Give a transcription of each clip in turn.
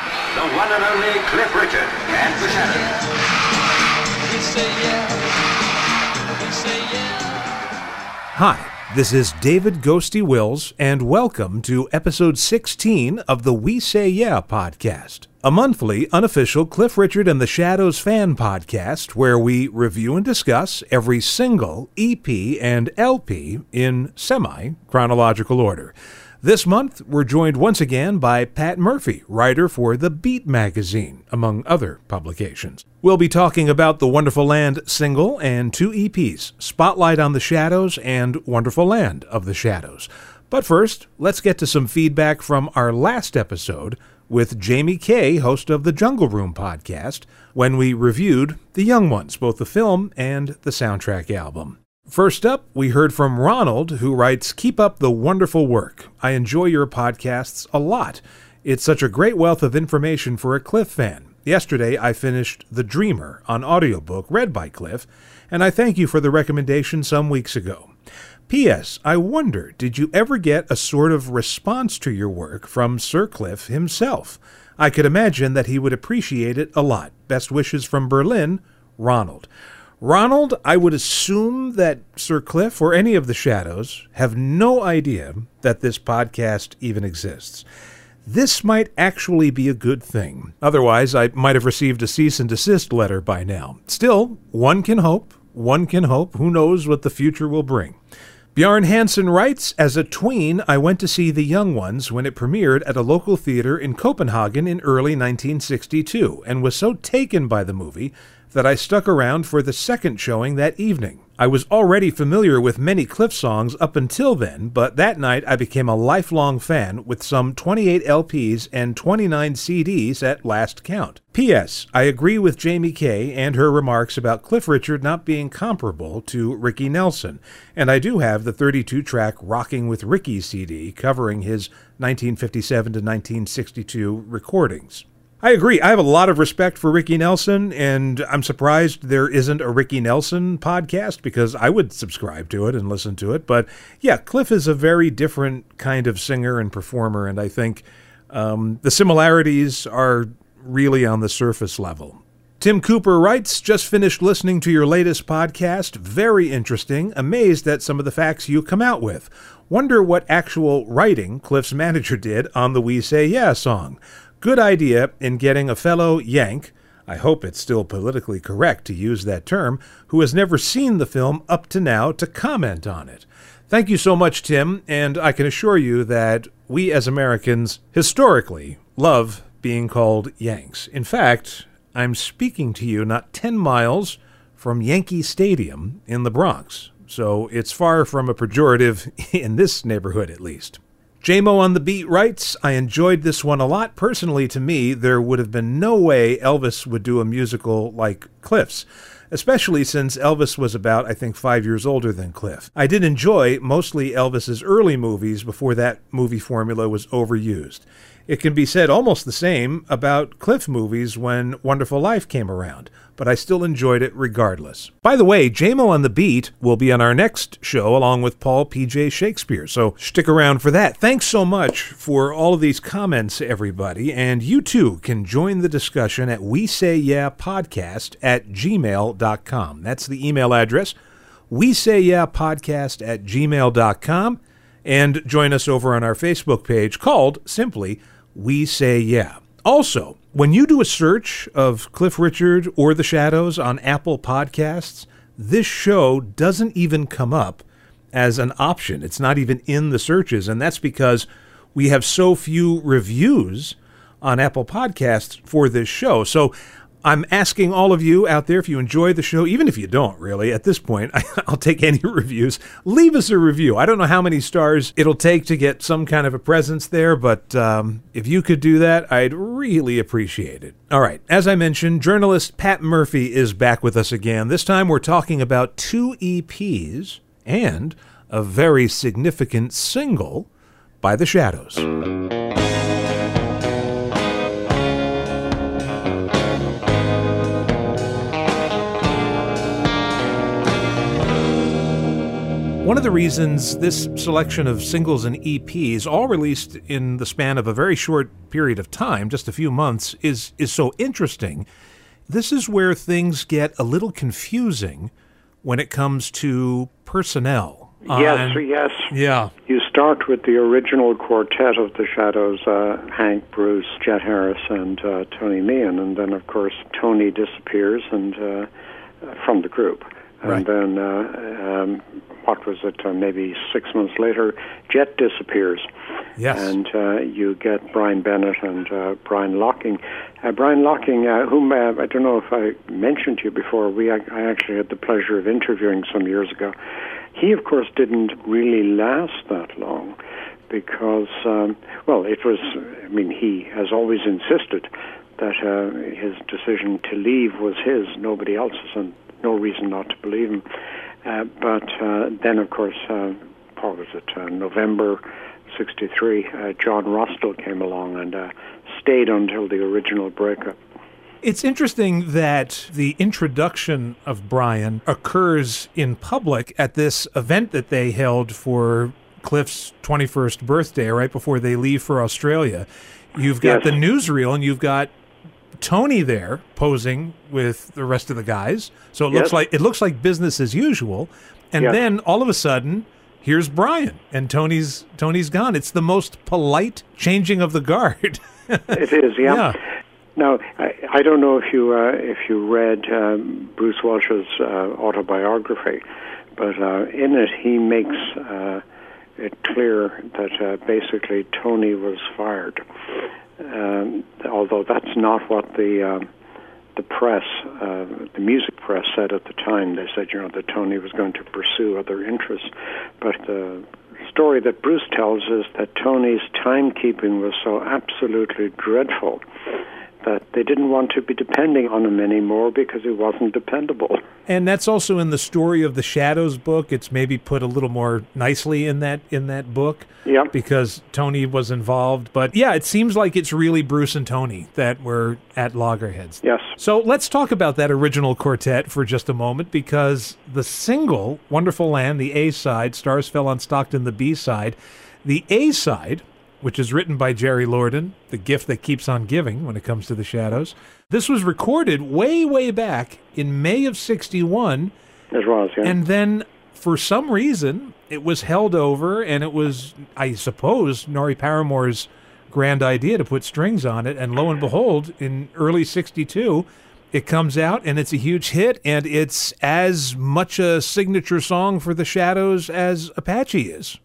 The one and only Cliff Richard and the Shadows. Hi, this is David Ghosty Wills, and welcome to episode 16 of the We Say Yeah podcast, a monthly, unofficial Cliff Richard and the Shadows fan podcast where we review and discuss every single EP and LP in semi chronological order. This month, we're joined once again by Pat Murphy, writer for The Beat magazine, among other publications. We'll be talking about the Wonderful Land single and two EPs, Spotlight on the Shadows and Wonderful Land of the Shadows. But first, let's get to some feedback from our last episode with Jamie Kay, host of the Jungle Room podcast, when we reviewed The Young Ones, both the film and the soundtrack album. First up, we heard from Ronald, who writes Keep up the wonderful work. I enjoy your podcasts a lot. It's such a great wealth of information for a Cliff fan. Yesterday, I finished The Dreamer on audiobook read by Cliff, and I thank you for the recommendation some weeks ago. P.S. I wonder, did you ever get a sort of response to your work from Sir Cliff himself? I could imagine that he would appreciate it a lot. Best wishes from Berlin, Ronald. Ronald, I would assume that Sir Cliff or any of the Shadows have no idea that this podcast even exists. This might actually be a good thing. Otherwise, I might have received a cease and desist letter by now. Still, one can hope. One can hope. Who knows what the future will bring? Bjarn Hansen writes As a tween, I went to see The Young Ones when it premiered at a local theater in Copenhagen in early 1962 and was so taken by the movie that I stuck around for the second showing that evening. I was already familiar with many Cliff songs up until then, but that night I became a lifelong fan with some 28 LPs and 29 CDs at last count. P.S. I agree with Jamie Kay and her remarks about Cliff Richard not being comparable to Ricky Nelson, and I do have the 32 track Rocking with Ricky CD covering his 1957 to 1962 recordings. I agree. I have a lot of respect for Ricky Nelson, and I'm surprised there isn't a Ricky Nelson podcast because I would subscribe to it and listen to it. But yeah, Cliff is a very different kind of singer and performer, and I think um, the similarities are really on the surface level. Tim Cooper writes, just finished listening to your latest podcast. Very interesting. Amazed at some of the facts you come out with. Wonder what actual writing Cliff's manager did on the We Say Yeah song. Good idea in getting a fellow Yank, I hope it's still politically correct to use that term, who has never seen the film up to now to comment on it. Thank you so much, Tim, and I can assure you that we as Americans historically love being called Yanks. In fact, I'm speaking to you not 10 miles from Yankee Stadium in the Bronx, so it's far from a pejorative in this neighborhood at least. JMO on the Beat writes, I enjoyed this one a lot. Personally, to me, there would have been no way Elvis would do a musical like Cliff's, especially since Elvis was about, I think, five years older than Cliff. I did enjoy mostly Elvis's early movies before that movie formula was overused. It can be said almost the same about Cliff movies when Wonderful Life came around, but I still enjoyed it regardless. By the way, JMO on the Beat will be on our next show along with Paul P.J. Shakespeare, so stick around for that. Thanks so much for all of these comments, everybody, and you too can join the discussion at We Say Yeah Podcast at gmail.com. That's the email address. We Say Yeah Podcast at gmail.com and join us over on our Facebook page called simply We Say Yeah. Also, when you do a search of Cliff Richard or The Shadows on Apple Podcasts, this show doesn't even come up as an option. It's not even in the searches, and that's because we have so few reviews on Apple Podcasts for this show. So I'm asking all of you out there if you enjoy the show, even if you don't really, at this point, I'll take any reviews. Leave us a review. I don't know how many stars it'll take to get some kind of a presence there, but um, if you could do that, I'd really appreciate it. All right, as I mentioned, journalist Pat Murphy is back with us again. This time we're talking about two EPs and a very significant single by The Shadows. One of the reasons this selection of singles and EPs, all released in the span of a very short period of time, just a few months, is is so interesting. This is where things get a little confusing when it comes to personnel. Yes, on- yes. Yeah. You start with the original quartet of the Shadows: uh, Hank, Bruce, Jet Harris, and uh, Tony Meehan, and then of course Tony disappears and uh, from the group, and Right. then uh, um, what was it? Uh, maybe six months later, Jet disappears. Yes. and uh, you get Brian Bennett and uh, Brian Locking. Uh, Brian Locking, uh, whom uh, I don't know if I mentioned to you before, we I I actually had the pleasure of interviewing some years ago. He, of course, didn't really last that long because, um, well, it was. I mean, he has always insisted that uh, his decision to leave was his, nobody else's, and no reason not to believe him. Uh, but uh, then, of course, uh, what was it? Uh, November 63, uh, John Rostill came along and uh, stayed until the original breakup. It's interesting that the introduction of Brian occurs in public at this event that they held for Cliff's 21st birthday, right before they leave for Australia. You've got Yes. the newsreel and you've got Tony there posing with the rest of the guys. So it looks like it looks like business as usual. And Yes. then all of a sudden, here's Brian and Tony's Tony's gone. It's the most polite changing of the guard. It is, yeah. Yeah. Now, I, I don't know if you uh, if you read um, Bruce Welch's uh, autobiography, but uh, in it he makes uh, it clear that uh, basically Tony was fired. Um, although that's not what the um, the press, uh, the music press, said at the time. They said, you know, that Tony was going to pursue other interests, but the story that Bruce tells is that Tony's timekeeping was so absolutely dreadful that they didn't want to be depending on him anymore because he wasn't dependable. And that's also in the story of the Shadows book. It's maybe put a little more nicely in that in that book. Yeah. Because Tony was involved. But yeah, it seems like it's really Bruce and Tony that were at loggerheads. Yes. So let's talk about that original quartet for just a moment because the single, Wonderful Land, the A side, Stars Fell on Stockton, the B side, the A side, which is written by Jerry Lordan, the gift that keeps on giving when it comes to the shadows. This was recorded way, way back in May of 61, It was, yeah. and then for some reason it was held over, and it was, I suppose, Norrie Paramor's grand idea to put strings on it, and lo and behold, in early 62, it comes out and it's a huge hit, and it's as much a signature song for the Shadows as Apache is.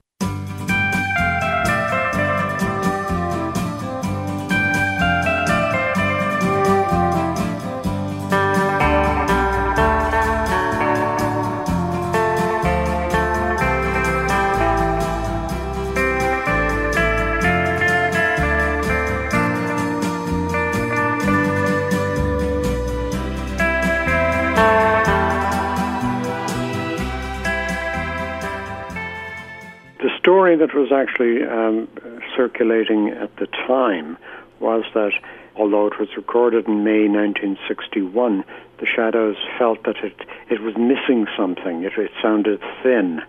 Story that was actually um, circulating at the time was that although it was recorded in May 1961, the Shadows felt that it, it was missing something. It, it sounded thin.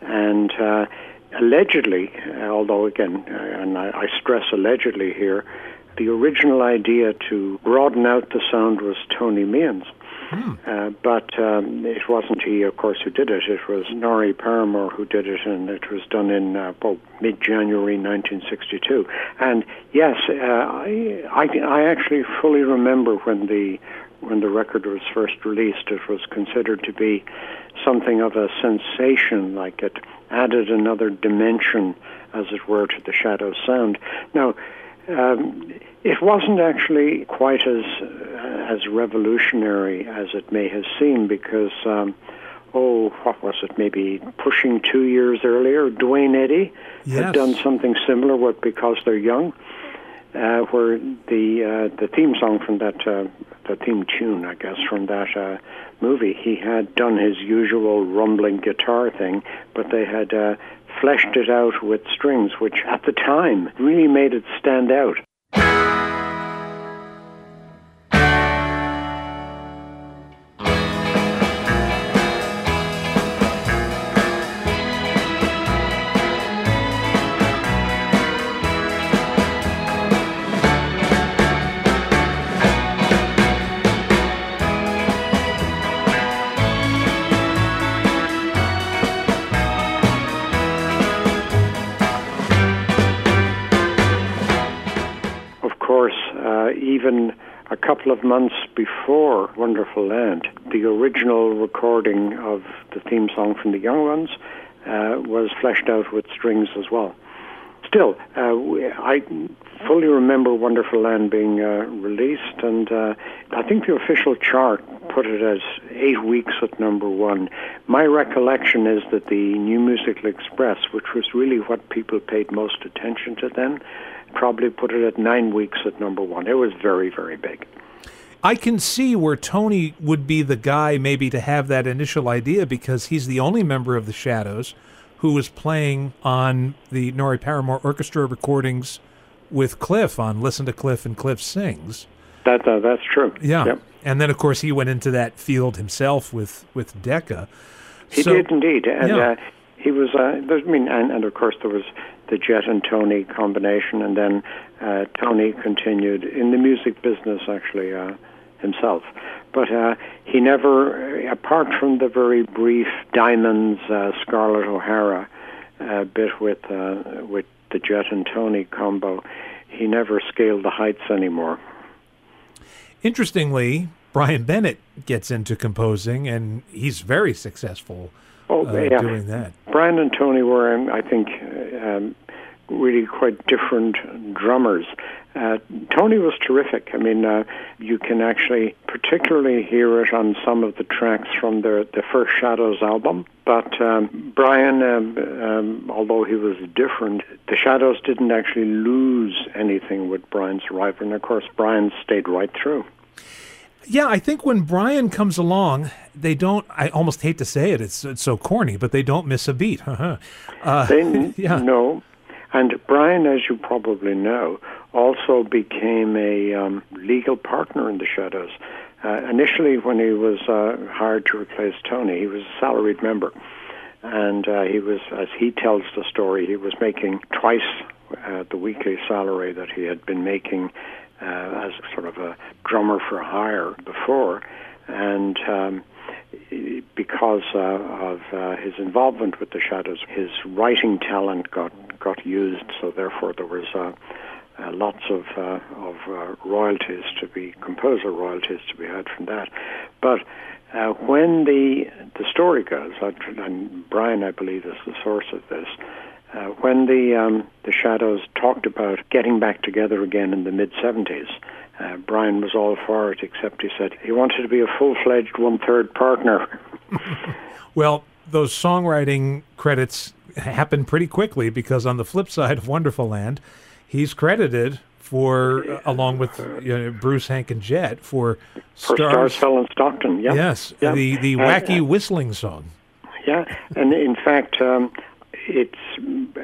And uh, allegedly, uh, although again, uh, and I, I stress allegedly here, the original idea to broaden out the sound was Tony Meehan's. Uh, but um, it wasn't he, of course, who did it. It was Norrie Paramor who did it, and it was done in uh, well, mid-January 1962. And yes, uh, I, I I actually fully remember when the when the record was first released. It was considered to be something of a sensation, like it added another dimension, as it were, to the Shadow sound. Now. Um, it wasn't actually quite as as revolutionary as it may have seemed because um, oh what was it maybe pushing two years earlier Duane Eddy Yes. had done something similar with because they're young uh, where the uh, the theme song from that uh, the theme tune I guess from that uh, movie he had done his usual rumbling guitar thing but they had uh, fleshed it out with strings which at the time really made it stand out of months before Wonderful Land, the original recording of the theme song from the Young Ones uh, was fleshed out with strings as well. Still, uh, I fully remember Wonderful Land being uh, released, and uh, I think the official chart put it as eight weeks at number one. My recollection is that the New Musical Express, which was really what people paid most attention to then, probably put it at nine weeks at number one. It was very, very big. I can see where Tony would be the guy maybe to have that initial idea because he's the only member of the Shadows who was playing on the Norrie Paramor Orchestra recordings with Cliff on Listen to Cliff and Cliff Sings. That uh, that's true. Yeah. Yep. And then of course he went into that field himself with with Decca. He So- did indeed, and Yeah. uh, he was. Uh, I mean, and, and of course there was the Jet and Tony combination, and then uh, Tony continued in the music business actually uh, himself. But uh, he never, apart from the very brief Diamonds uh, Scarlett O'Hara uh, bit with uh, with the Jet and Tony combo, he never scaled the heights anymore. Interestingly, Brian Bennett gets into composing and he's very successful Oh, uh, yeah. doing that. Brian and Tony were, um, I think, um, really quite different drummers. Uh, Tony was terrific. I mean, uh, you can actually particularly hear it on some of the tracks from the the first Shadows album. But um, Brian, um, um, although he was different, the Shadows didn't actually lose anything with Brian's arrival, and of course, Brian stayed right through. Yeah, I think when Brian comes along, they don't. I almost hate to say it; it's, it's so corny, but they don't miss a beat. Uh-huh. Uh, They yeah. no, and Brian, as you probably know, also became a um, legal partner in the Shadows. Uh, initially, when he was uh, hired to replace Tony, he was a salaried member, and uh, he was, as he tells the story, he was making twice uh, the weekly salary that he had been making uh, as sort of a drummer for hire before, and. Um, because uh, of uh, his involvement with the Shadows, his writing talent got got used. So therefore, there was uh, uh, lots of uh, of uh, royalties to be composer royalties to be had from that. But when the the story goes, and Brian, I believe, is the source of this. When the um, the Shadows talked about getting back together again in the mid '70s, uh, Brian was all for it, except he said he wanted to be a full-fledged one-third partner. Well, those songwriting credits happen pretty quickly because on the flip side of Wonderful Land, he's credited for, along with you know, Bruce, Hank, and Jet, for For Stars Fell in Stockton, yeah. Yes, Yeah. the the Uh, wacky uh, whistling song. Yeah, and in fact, um, it's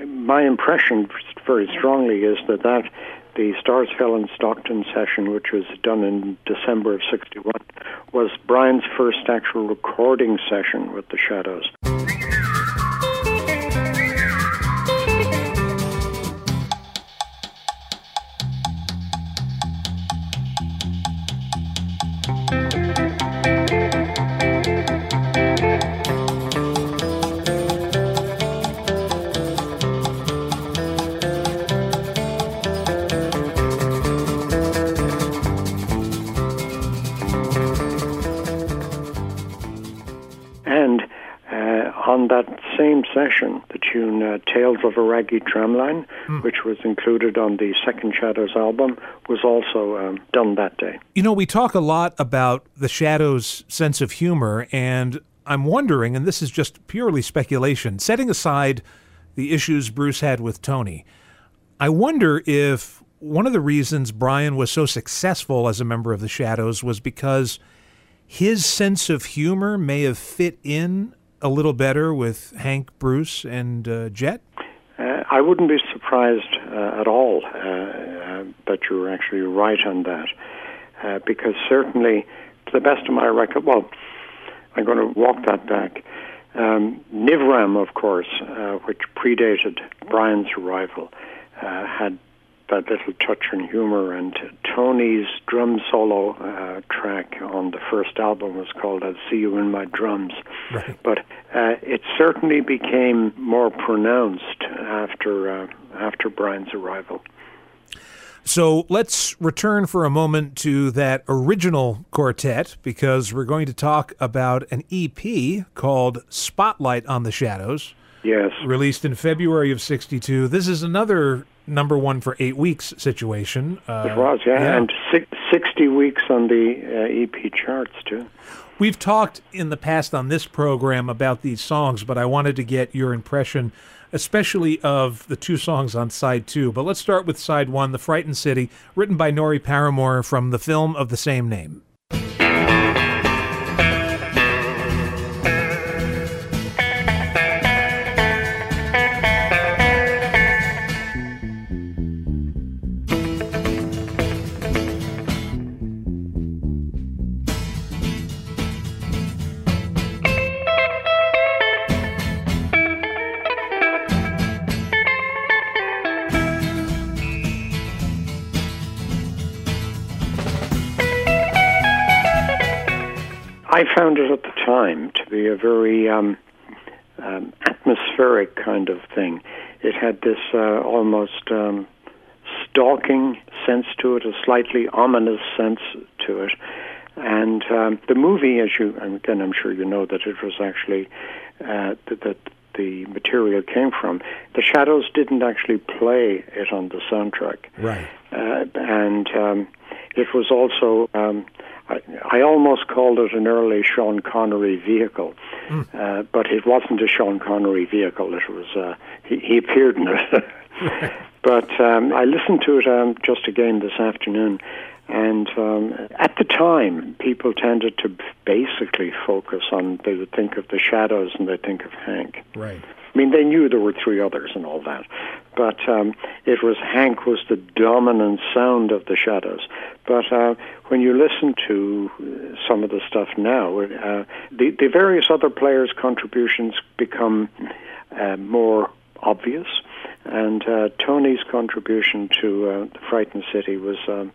my impression very strongly is that that the Stars Fell in Stockton session, which was done in December of '61, was Brian's first actual recording session with the Shadows. Same session, the tune uh, Tales of a Raggy Tramline, which was included on the second Shadows album, was also um, done that day. You know, we talk a lot about the Shadows' sense of humor, and I'm wondering, and this is just purely speculation, setting aside the issues Bruce had with Tony, I wonder if one of the reasons Brian was so successful as a member of the Shadows was because his sense of humor may have fit in a little better with Hank, Bruce, and uh, Jet. Uh, I wouldn't be surprised uh, at all uh, uh, that you're actually right on that, uh, because certainly, to the best of my record, well, I'm going to walk that back. Um, Nivram, of course, which predated Brian's arrival, had that little touch and humor, and Tony's drum solo uh, track on the first album was called "I'll See You in My Drums." Right. But uh, it certainly became more pronounced after uh, after Brian's arrival. So let's return for a moment to that original quartet because we're going to talk about an EP called Spotlight on the Shadows. Yes. Released in February of 62. This is another number one for eight weeks situation. Uh, it was, yeah, yeah. and six, 60 weeks on the uh, EP charts, too. We've talked in the past on this program about these songs, but I wanted to get your impression, especially of the two songs on side two. But let's start with side one The Frightened City, written by Norrie Paramor from the film of the same name. Be a very um, um, atmospheric kind of thing. It had this uh, almost um, stalking sense to it, a slightly ominous sense to it. And um, the movie, as you, again, I'm sure you know that it was actually uh, that, that the material came from. The Shadows didn't actually play it on the soundtrack. Right. Uh, and um, it was also um, I, I almost called it an early Sean Connery vehicle, mm. uh, but it wasn't a Sean Connery vehicle. It was uh, he, he appeared in it. but um, I listened to it um, just again this afternoon, and um, at the time, people tended to basically focus on they would think of the shadows and they think of Hank. Right. I mean, they knew there were three others and all that, but um, it was Hank was the dominant sound of the Shadows. But uh, when you listen to some of the stuff now, uh, the the various other players' contributions become uh, more obvious, and uh, Tony's contribution to uh, the Frightened City was. Um,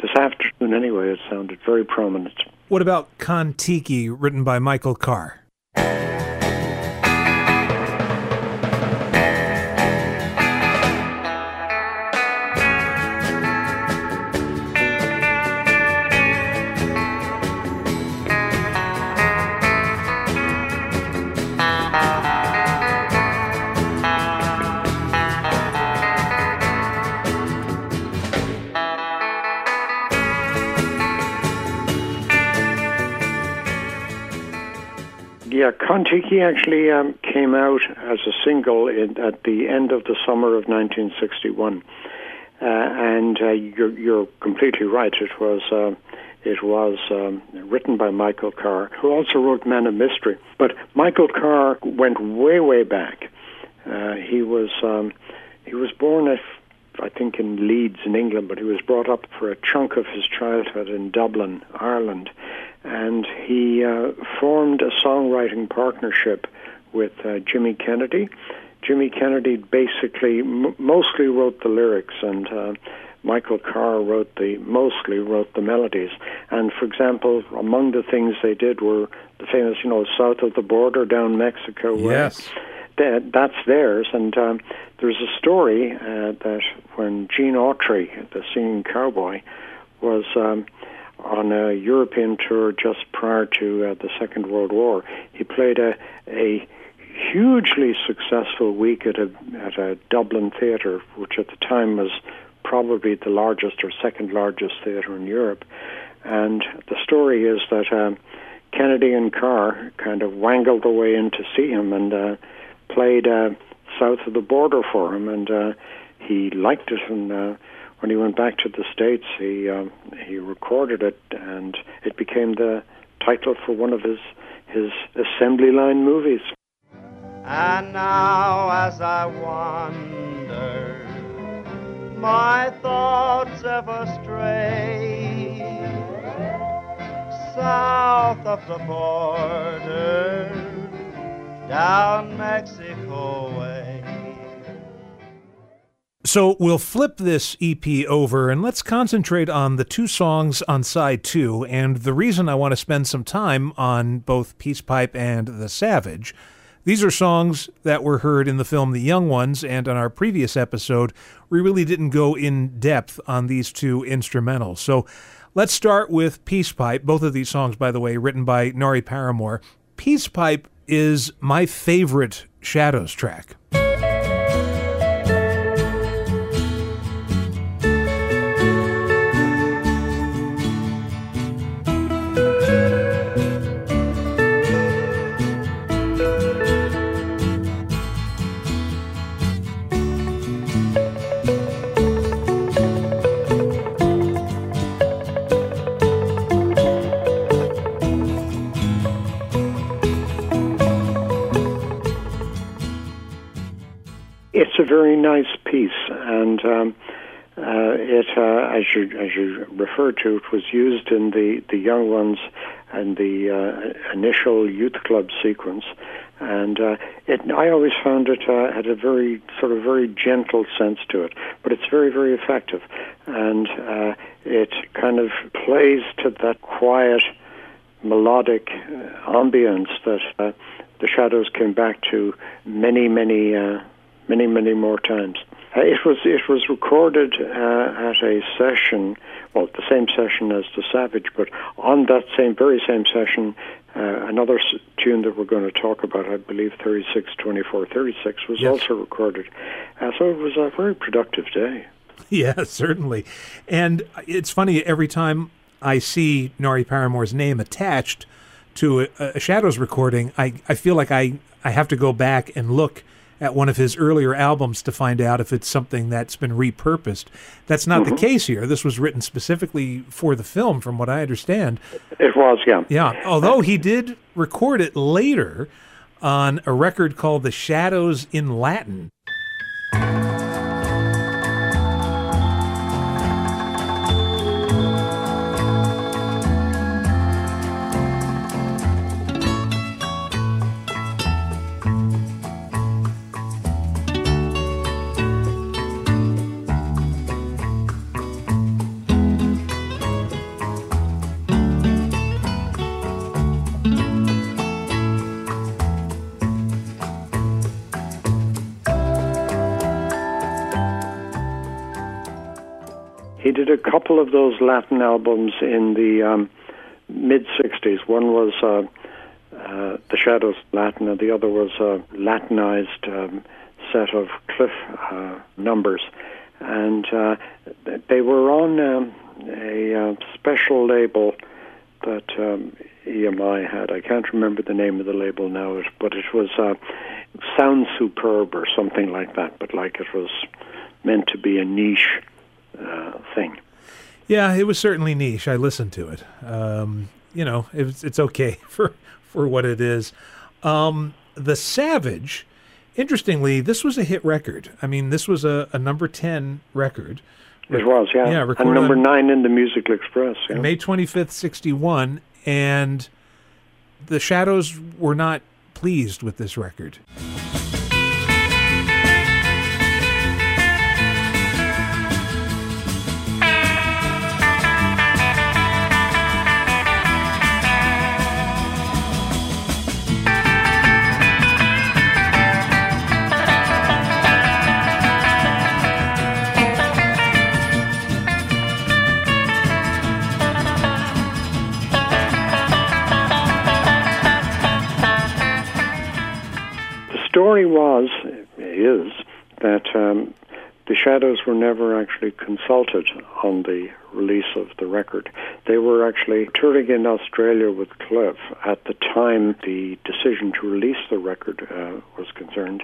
this afternoon, anyway, it sounded very prominent. What about Kon-Tiki, written by Michael Carr? Yeah, Kon-Tiki actually um, came out as a single in, at the end of the summer of 1961, uh, and uh, you're, you're, completely right. It was uh, it was um, written by Michael Carr, who also wrote Man of Mystery. But Michael Carr went way way back. Uh, he was um, he was born at I think in Leeds in England, but he was brought up for a chunk of his childhood in Dublin, Ireland, and he uh, formed a songwriting partnership with uh, Jimmy Kennedy. Jimmy Kennedy basically m- mostly wrote the lyrics, and uh, Michael Carr wrote the mostly wrote the melodies. And for example, among the things they did were the famous, you know, south of the border down Mexico. Yes. That, that's theirs, and um, there's a story uh, that when Gene Autry, the singing cowboy, was um, on a European tour just prior to uh, the Second World War. He played a, a hugely successful week at a, at a Dublin theatre, which at the time was probably the largest or second largest theatre in Europe. And the story is that um, Kennedy and Carr kind of wangled their way in to see him and uh, played uh, south of the border for him, and uh, he liked it and. Uh, when he went back to the states, he um, he recorded it, and it became the title for one of his his assembly line movies. And now, as I wander, my thoughts ever stray south of the border, down Mexico way. So we'll flip this EP over and let's concentrate on the two songs on side two. And the reason I want to spend some time on both Peace Pipe and The Savage, These are songs that were heard in the film The Young Ones, and on our previous episode, we really didn't go in depth on these two instrumentals. So let's start with Peace Pipe. Both of these songs, by the way, written by Norrie Paramor. Peace Pipe is my favorite Shadows track. It's a very nice piece, and um, uh, it, uh, as you as you referred to, it was used in the the young ones and the uh, initial youth club sequence, and uh, it. I always found it uh, had a very sort of very gentle sense to it, but it's very very effective, and uh, it kind of plays to that quiet melodic ambience that the Shadows came back to many many many many more times. Uh, it was it was recorded uh, at a session, well, the same session as the Savage, but on that same very same session, uh, another s- tune that we're going to talk about, I believe, 36, 24, 36, was Yes. also recorded. Uh, so it was a very productive day. Yeah, certainly. And it's funny, every time I see Norrie Paramor's name attached to a, a Shadows recording, I, I feel like I, I have to go back and look at one of his earlier albums to find out if it's something that's been repurposed. That's not the mm-hmm. case here. This was written specifically for the film, from what I understand. It was, yeah. Yeah, although he did record it later on a record called The Shadows in Latin. Did a couple of those Latin albums in the um, mid 60s. One was uh, uh, The Shadows Latin, and the other was a Latinized um, set of Cliff uh, numbers. And uh, they were on um, a uh, special label that um, EMI had. I can't remember the name of the label now, but it was uh, Sound Superb or something like that, but like it was meant to be a niche uh, thing. Yeah, it was certainly niche. I listened to it. Um, you know, it's it's okay for for what it is. Um, the Savage, interestingly, this was a hit record. I mean, this was a, a number ten record. It was, yeah. Yeah, and number nine in the Musical Express. Yeah. May twenty fifth, sixty one, and the Shadows were not pleased with this record. Shadows were never actually consulted on the release of the record. They were actually touring in Australia with Cliff at the time the decision to release the record uh, was concerned,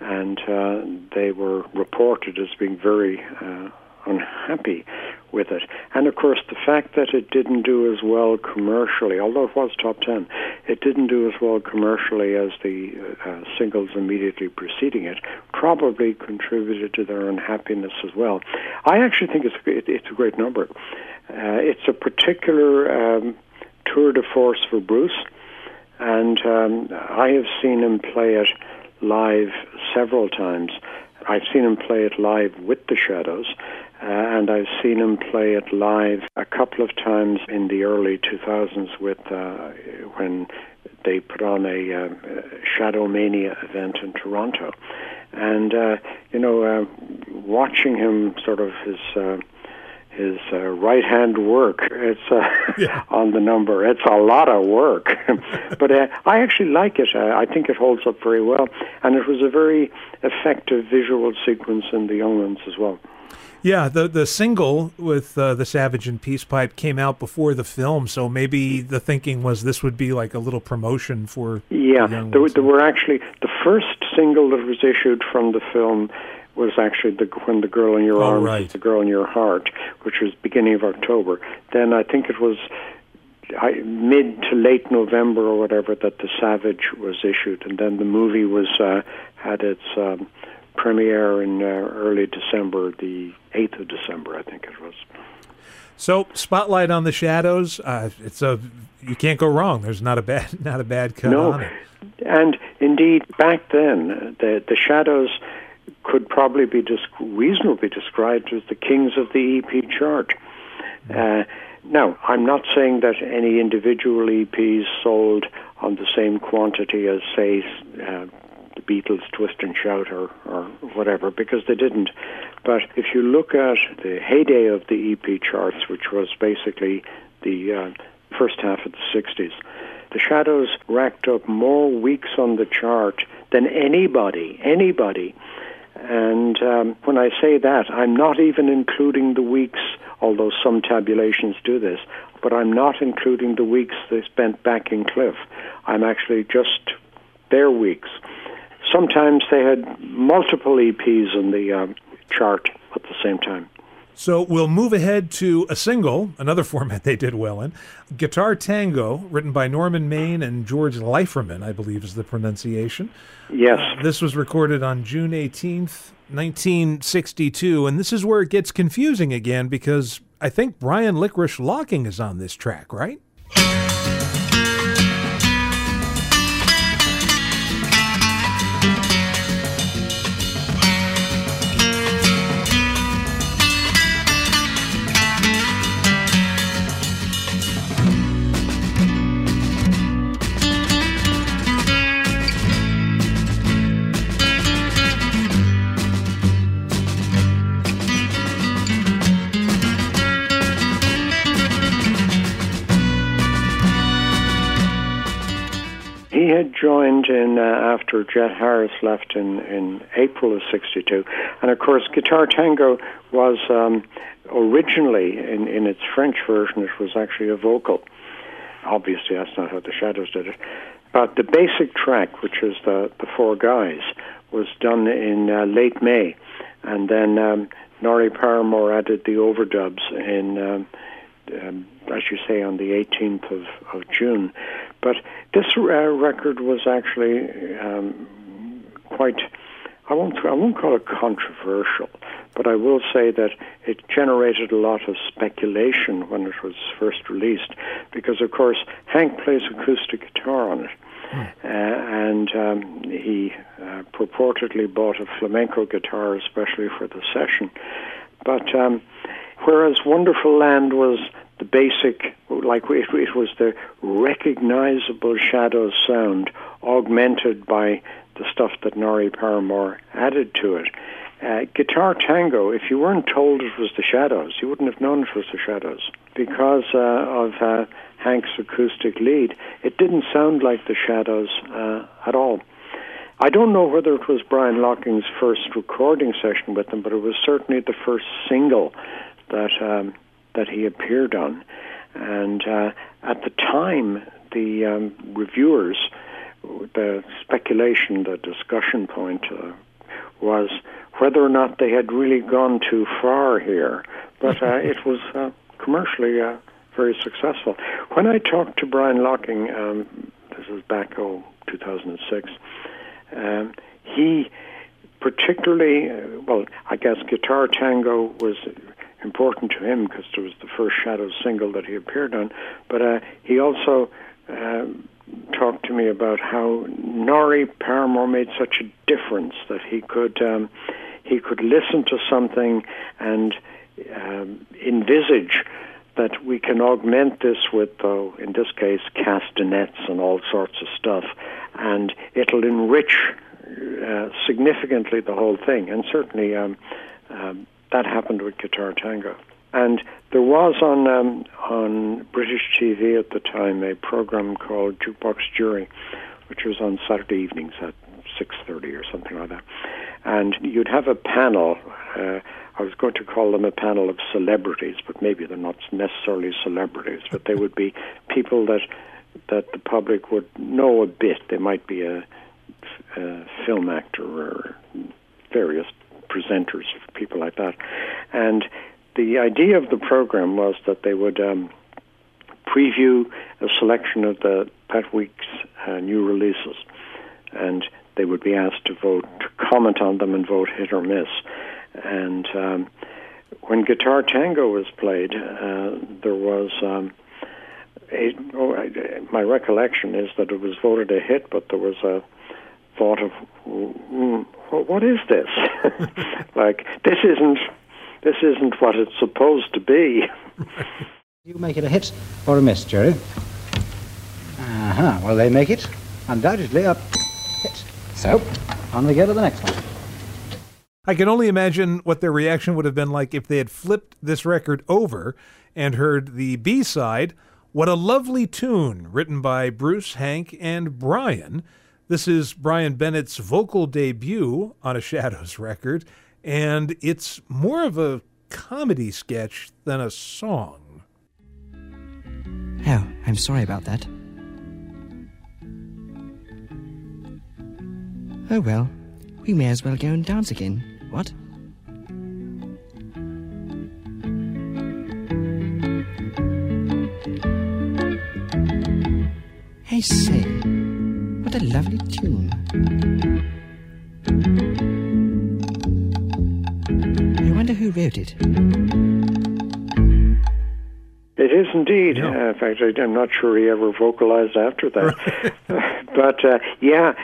and uh, they were reported as being very uh, unhappy with it. And of course, the fact that it didn't do as well commercially, although it was top 10, it didn't do as well commercially as the uh, singles immediately preceding it, probably contributed to their unhappiness as well. I actually think it's, it, it's a great number. Uh, it's a particular um, tour de force for Bruce, and um, I have seen him play it live several times. I've seen him play it live with the Shadows, uh, and I've seen him play it live a couple of times in the early 2000s with uh, when they put on a, uh, Shadow Mania event in Toronto, and uh, you know, uh, watching him sort of his. Uh, his uh, right hand work. It's uh, yeah. on the number. It's a lot of work, but uh, I actually like it. Uh, I think it holds up very well, and it was a very effective visual sequence in the Young Ones as well. Yeah, the the single with uh, the Savage and Peace Pipe came out before the film, so maybe the thinking was this would be like a little promotion for. Yeah, the there, there were actually the first single that was issued from the film was actually the when the girl in your oh, arms, right. the girl in your heart, which was beginning of October. Then I think it was I, mid to late November or whatever that the Savage was issued, and then the movie was uh, had its um, premiere in uh, early December, the eighth of December, I think it was. So, spotlight on the shadows. Uh, it's a you can't go wrong. There's not a bad not a bad cut no. on it. And indeed, back then, the the shadows could probably be dis- reasonably described as the kings of the EP chart. Uh, now, I'm not saying that any individual EPs sold on the same quantity as, say, uh, the Beatles' Twist and Shout or, or whatever, because they didn't. But if you look at the heyday of the EP charts, which was basically the uh, first half of the 60s, the Shadows racked up more weeks on the chart than anybody, anybody and um, when I say that, I'm not even including the weeks, although some tabulations do this, but I'm not including the weeks they spent backing Cliff. I'm actually just their weeks. Sometimes they had multiple EPs in the um, chart at the same time. So we'll move ahead to a single, another format they did well in. Guitar Tango, written by Norman Maine and George Liferman, I believe is the pronunciation. Yes. Uh, this was recorded on June 18th, 1962, and this is where it gets confusing again because I think Brian Licorice Locking is on this track, right? He had joined in uh, after Jet Harris left in, in April of 62. And of course, Guitar Tango was um, originally, in, in its French version, it was actually a vocal. Obviously, that's not how the Shadows did it. But the basic track, which is the, the Four Guys, was done in uh, late May. And then um, Norrie Paramor added the overdubs in. Um, um, as you say, on the 18th of, of June. But this uh, record was actually um, quite. I won't. I won't call it controversial, but I will say that it generated a lot of speculation when it was first released, because of course Hank plays acoustic guitar on it, mm. uh, and um, he uh, purportedly bought a flamenco guitar especially for the session. But um, whereas Wonderful Land was the basic, like it, it was the recognizable shadow sound augmented by the stuff that Norrie Paramor added to it. Uh, Guitar Tango, if you weren't told it was the Shadows, you wouldn't have known it was the Shadows. Because uh, of uh, Hank's acoustic lead, it didn't sound like the Shadows uh, at all. I don't know whether it was Brian Locking's first recording session with them, but it was certainly the first single that um, that he appeared on. And uh, at the time, the um, reviewers, the speculation, the discussion point uh, was whether or not they had really gone too far here. But uh, it was uh, commercially uh, very successful. When I talked to Brian Locking, um, this is back, oh, 2006, um, he particularly, uh, well, I guess Guitar Tango was important to him because it was the first Shadows single that he appeared on. But uh, he also uh, talked to me about how Norrie Paramor made such a difference that he could um, he could listen to something and um, envisage that we can augment this with, though, in this case, castanets and all sorts of stuff, and it'll enrich uh, significantly the whole thing. And certainly um, um, that happened with Guitar Tango. And there was on um, on British TV at the time a program called Jukebox Jury, which was on Saturday evenings at six thirty or something like that. And you'd have a panel. Uh, I was going to call them a panel of celebrities, but maybe they're not necessarily celebrities, but they would be people that that the public would know a bit. They might be a, a film actor or various presenters, people like that. And the idea of the program was that they would um, preview a selection of the that week's uh, new releases, and they would be asked to vote, to comment on them, and vote hit or miss. And um, when Guitar Tango was played, uh, there was. Um, a, oh, I, my recollection is that it was voted a hit, but there was a thought of, mm, what is this? like this isn't this isn't what it's supposed to be. you make it a hit or a miss, Jerry? Uh huh. Well, they make it undoubtedly a hit. So, on we go to the next one. I can only imagine what their reaction would have been like if they had flipped this record over and heard the B side. What a lovely tune written by Bruce, Hank, and Brian. This is Brian Bennett's vocal debut on a Shadows record, and it's more of a comedy sketch than a song. Oh, I'm sorry about that. Oh well, we may as well go and dance again. What? I say, a lovely tune. I wonder who wrote it. It is indeed. Uh, in fact, I, am not sure he ever vocalized after that. but uh, yeah,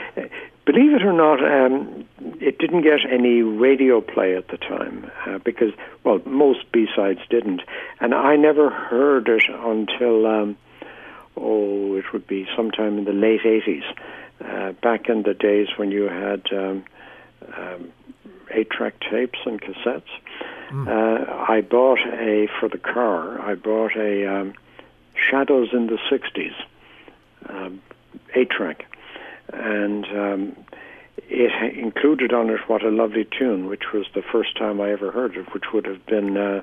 believe it or not, um, it didn't get any radio play at the time uh, because, well, most B sides didn't, and I never heard it until, um, oh, it would be sometime in the late '80s, uh, back in the days when you had um, um, eight-track tapes and cassettes. Mm. Uh, I bought a for the car. I bought a um, Shadows in the '60s um, eight-track and um, it included on it "What a Lovely Tune," which was the first time I ever heard it, which would have been. Uh,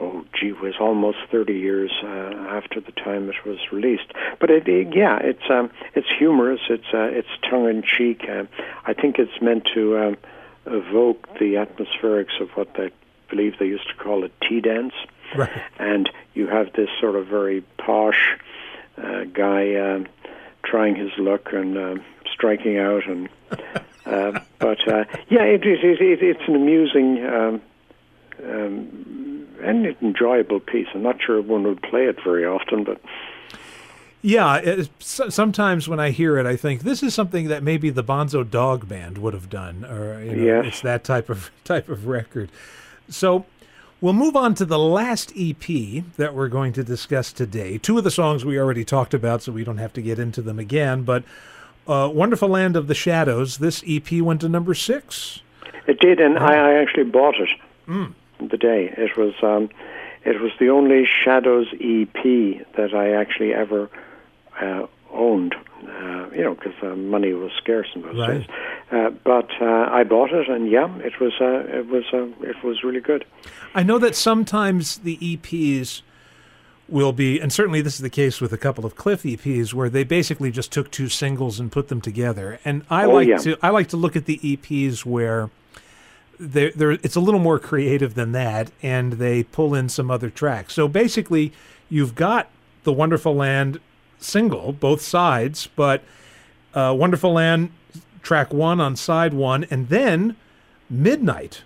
oh gee was almost 30 years uh, after the time it was released but it, it, yeah it's um it's humorous it's uh, it's tongue in cheek uh, i think it's meant to um, evoke the atmospherics of what they believe they used to call a tea dance right. and you have this sort of very posh uh, guy um, trying his luck and uh, striking out. And uh, but uh, yeah, it, it, it, it's an amusing um, um, and enjoyable piece. I'm not sure one would play it very often, but. Yeah, sometimes when I hear it, I think this is something that maybe the Bonzo Dog Band would have done, or you know, yes. it's that type of type of record. So We'll move on to the last EP that we're going to discuss today. Two of the songs we already talked about, so we don't have to get into them again. But uh, Wonderful Land of the Shadows, this EP went to number six. It did, and I, I, actually bought it mm. The day. It was um, it was the only Shadows EP that I actually ever uh, owned. Uh, you know, because uh, money was scarce in those right. days. Uh, but uh, I bought it, and yeah, it was uh, it was uh, it was really good. I know that sometimes the EPs will be, and certainly this is the case with a couple of Cliff EPs, where they basically just took two singles and put them together. And I oh, like yeah. to I like to look at the EPs where they're, they're, it's a little more creative than that, and they pull in some other tracks. So basically, you've got the Wonderful Land single, both sides, but uh, Wonderful Land track one on side one, and then Midnight,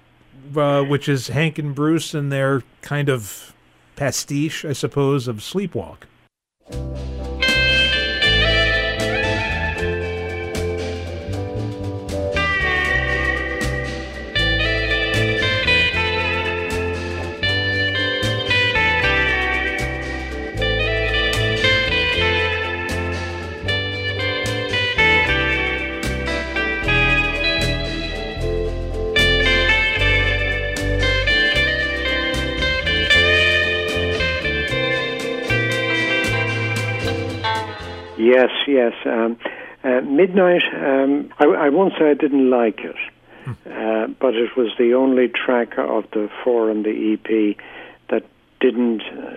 uh, which is Hank and Bruce and their kind of pastiche, I suppose, of Sleepwalk. Yes, yes. Um, uh, Midnight, um, I, I won't say I didn't like it, uh, but it was the only track of the four on the EP that didn't uh,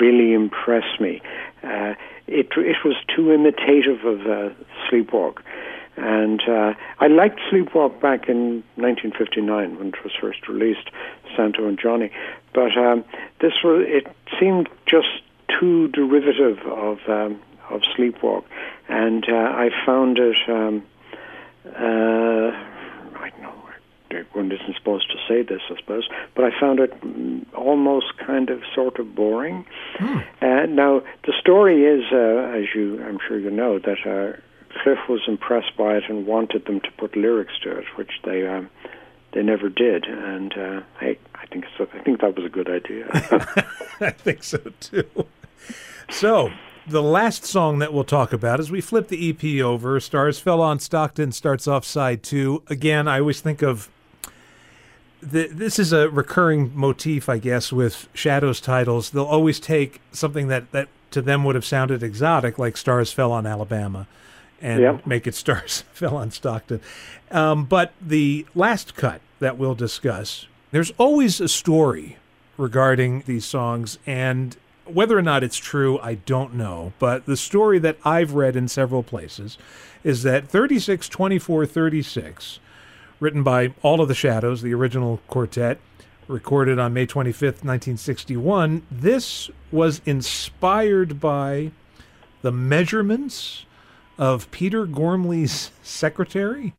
really impress me. Uh, it, it was too imitative of uh, Sleepwalk. And uh, I liked Sleepwalk back in 1959 when it was first released, Santo and Johnny. But um, this was, it seemed just too derivative of um, of Sleepwalk, and uh, I found it. Um, uh, I don't know. One isn't supposed to say this, I suppose, but I found it mm, almost kind of sort of boring. Uh, now, the story is, uh, as you, I'm sure you know, that uh, Cliff was impressed by it and wanted them to put lyrics to it, which they um, they never did. And uh, hey, I think so, I think that was a good idea. I think so too. So, the last song that we'll talk about as we flip the EP over, Stars Fell on Stockton starts off side two. Again, I always think of the, this is a recurring motif, I guess, with Shadows titles. They'll always take something that, that to them would have sounded exotic, like Stars Fell on Alabama, and Yep. make it Stars Fell on Stockton. Um, but the last cut that we'll discuss, there's always a story regarding these songs, and whether or not it's true, I don't know. But the story that I've read in several places is that 36 24 36, written by All of the Shadows, the original quartet, recorded on May 25th, 1961, this was inspired by the measurements of Peter Gormley's secretary.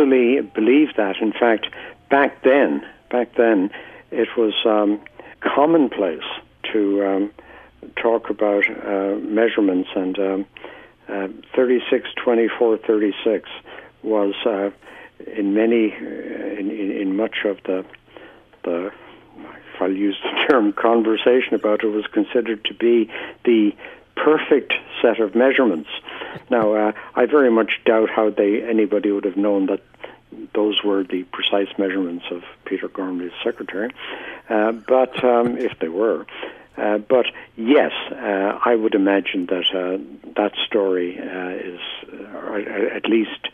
Easily believe that. In fact, back then, back then, it was um, commonplace to um, talk about uh, measurements, and um, uh, 36, 24, 36 was uh, in many, uh, in, in, in much of the the if I'll use the term conversation about it was considered to be the perfect set of measurements. Now, uh, I very much doubt how they anybody would have known that those were the precise measurements of Peter Gormley's secretary, uh, but um, if they were. Uh, but yes, uh, I would imagine that uh, that story uh, is, or at least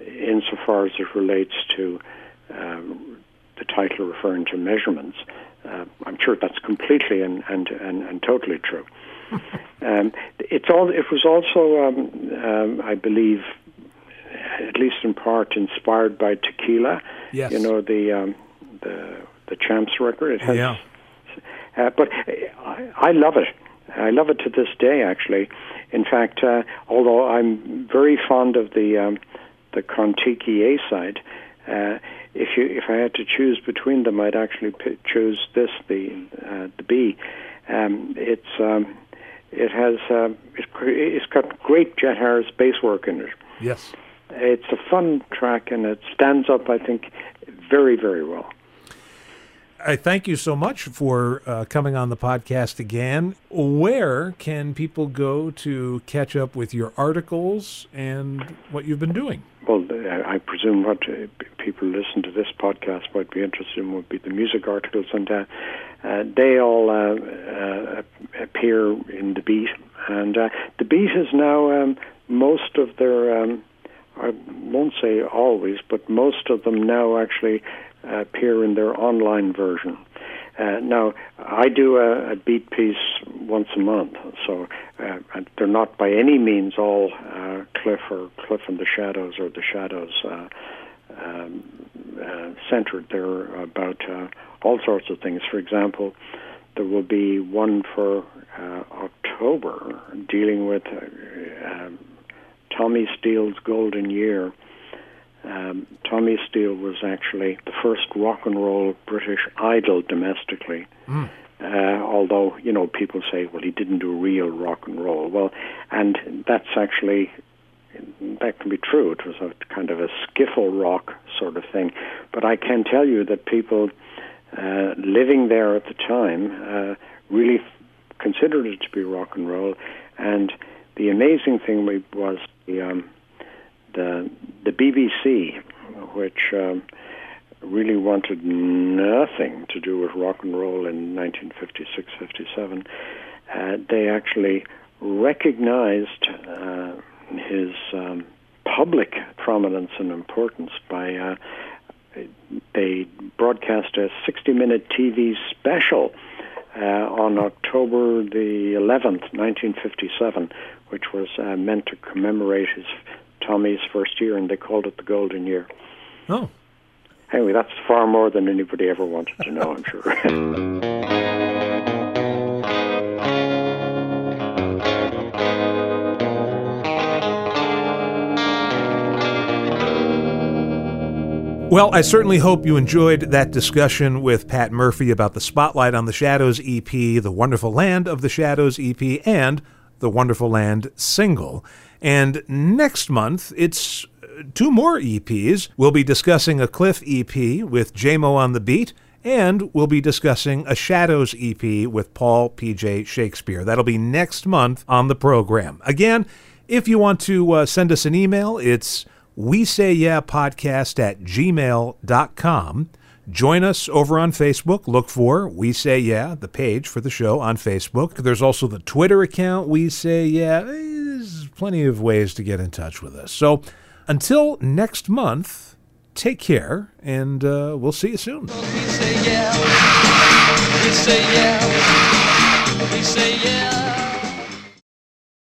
insofar as it relates to um, the title referring to measurements, uh, I'm sure that's completely and, and, and, and totally true. um, it's all. It was also, um, um, I believe, at least in part, inspired by Tequila. Yes. You know the um, the the Champs record. It has, Yeah. uh, but I, I love it. I love it to this day. Actually, in fact, uh, although I'm very fond of the um, the Kon-Tiki A side. Uh, if you, if I had to choose between them, I'd actually p- choose this, the uh, the B. Um, it's um, it has um, it's, cr- it's got great Jet Harris bass work in it. Yes. It's a fun track and it stands up, I think, very very well. I thank you so much for uh, coming on the podcast again. Where can people go to catch up with your articles and what you've been doing? Well, uh, I presume what uh, people listen to this podcast might be interested in would be the music articles, and uh, uh, they all uh, appear in the Beat. And the Beat is now um, most of their, um, I won't say always, but most of them now actually appear in their online version. Uh, now, I do a, a beat piece once a month, so uh, they're not by any means all uh, Cliff or Cliff and the Shadows or the Shadows uh, um, uh, centered. They're about uh, all sorts of things. For example, there will be one for October dealing with um, Tommy Steele's Golden Year. Um, Tommy Steele was actually the first rock and roll British idol domestically. Uh, although you know people say, well, he didn't do real rock and roll. Well, and that's actually that can be true. It was a kind of a skiffle rock sort of thing. But I can tell you that people uh, living there at the time uh, really considered it to be rock and roll. And the amazing thing was the um, the the BBC, which um, really wanted nothing to do with rock and roll in 1956, 57. Uh, they actually recognized uh, his um, public prominence and importance by uh, they broadcast a 60-minute TV special on October the 11th, 1957, which was uh, meant to commemorate his Tommy's first year, and they called it the Golden Year. Oh. Anyway, that's far more than anybody ever wanted to know, I'm sure. Well, I certainly hope you enjoyed that discussion with Pat Murphy about the Spotlight on the Shadows EP, The Wonderful Land of the Shadows EP, and The Wonderful Land single. And next month, it's uh, two more EPs. We'll be discussing a Cliff EP with JMO on the Beat, and we'll be discussing a Shadows EP with Paul P.J. Shakespeare. That'll be next month on the program. Again, if you want to uh, send us an email, it's we say yeah podcast at gmail.com. Join us over on Facebook. Look for We Say Yeah, the page for the show on Facebook. There's also the Twitter account, We Say Yeah. There's plenty of ways to get in touch with us. So until next month, take care, and uh, we'll see you soon. We